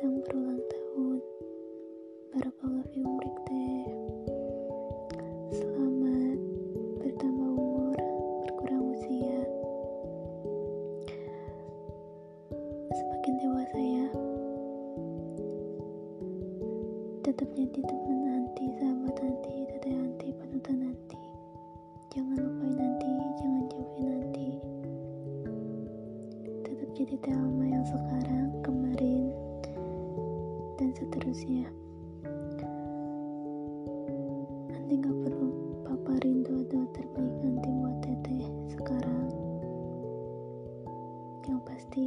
yang berulang tahun. Barakallah fi umrik teh? Selamat bertambah umur Berkurang usia. Semakin dewasa ya. Tetap jadi teman nanti, Sahabat nanti, teteh nanti, panutan nanti. Jangan lupain nanti, jangan jauhin nanti Tetap jadi telma yang sekarang kembali seterusnya nanti gak perlu paparin doa-doa terbaik nanti buat teteh sekarang. Yang pasti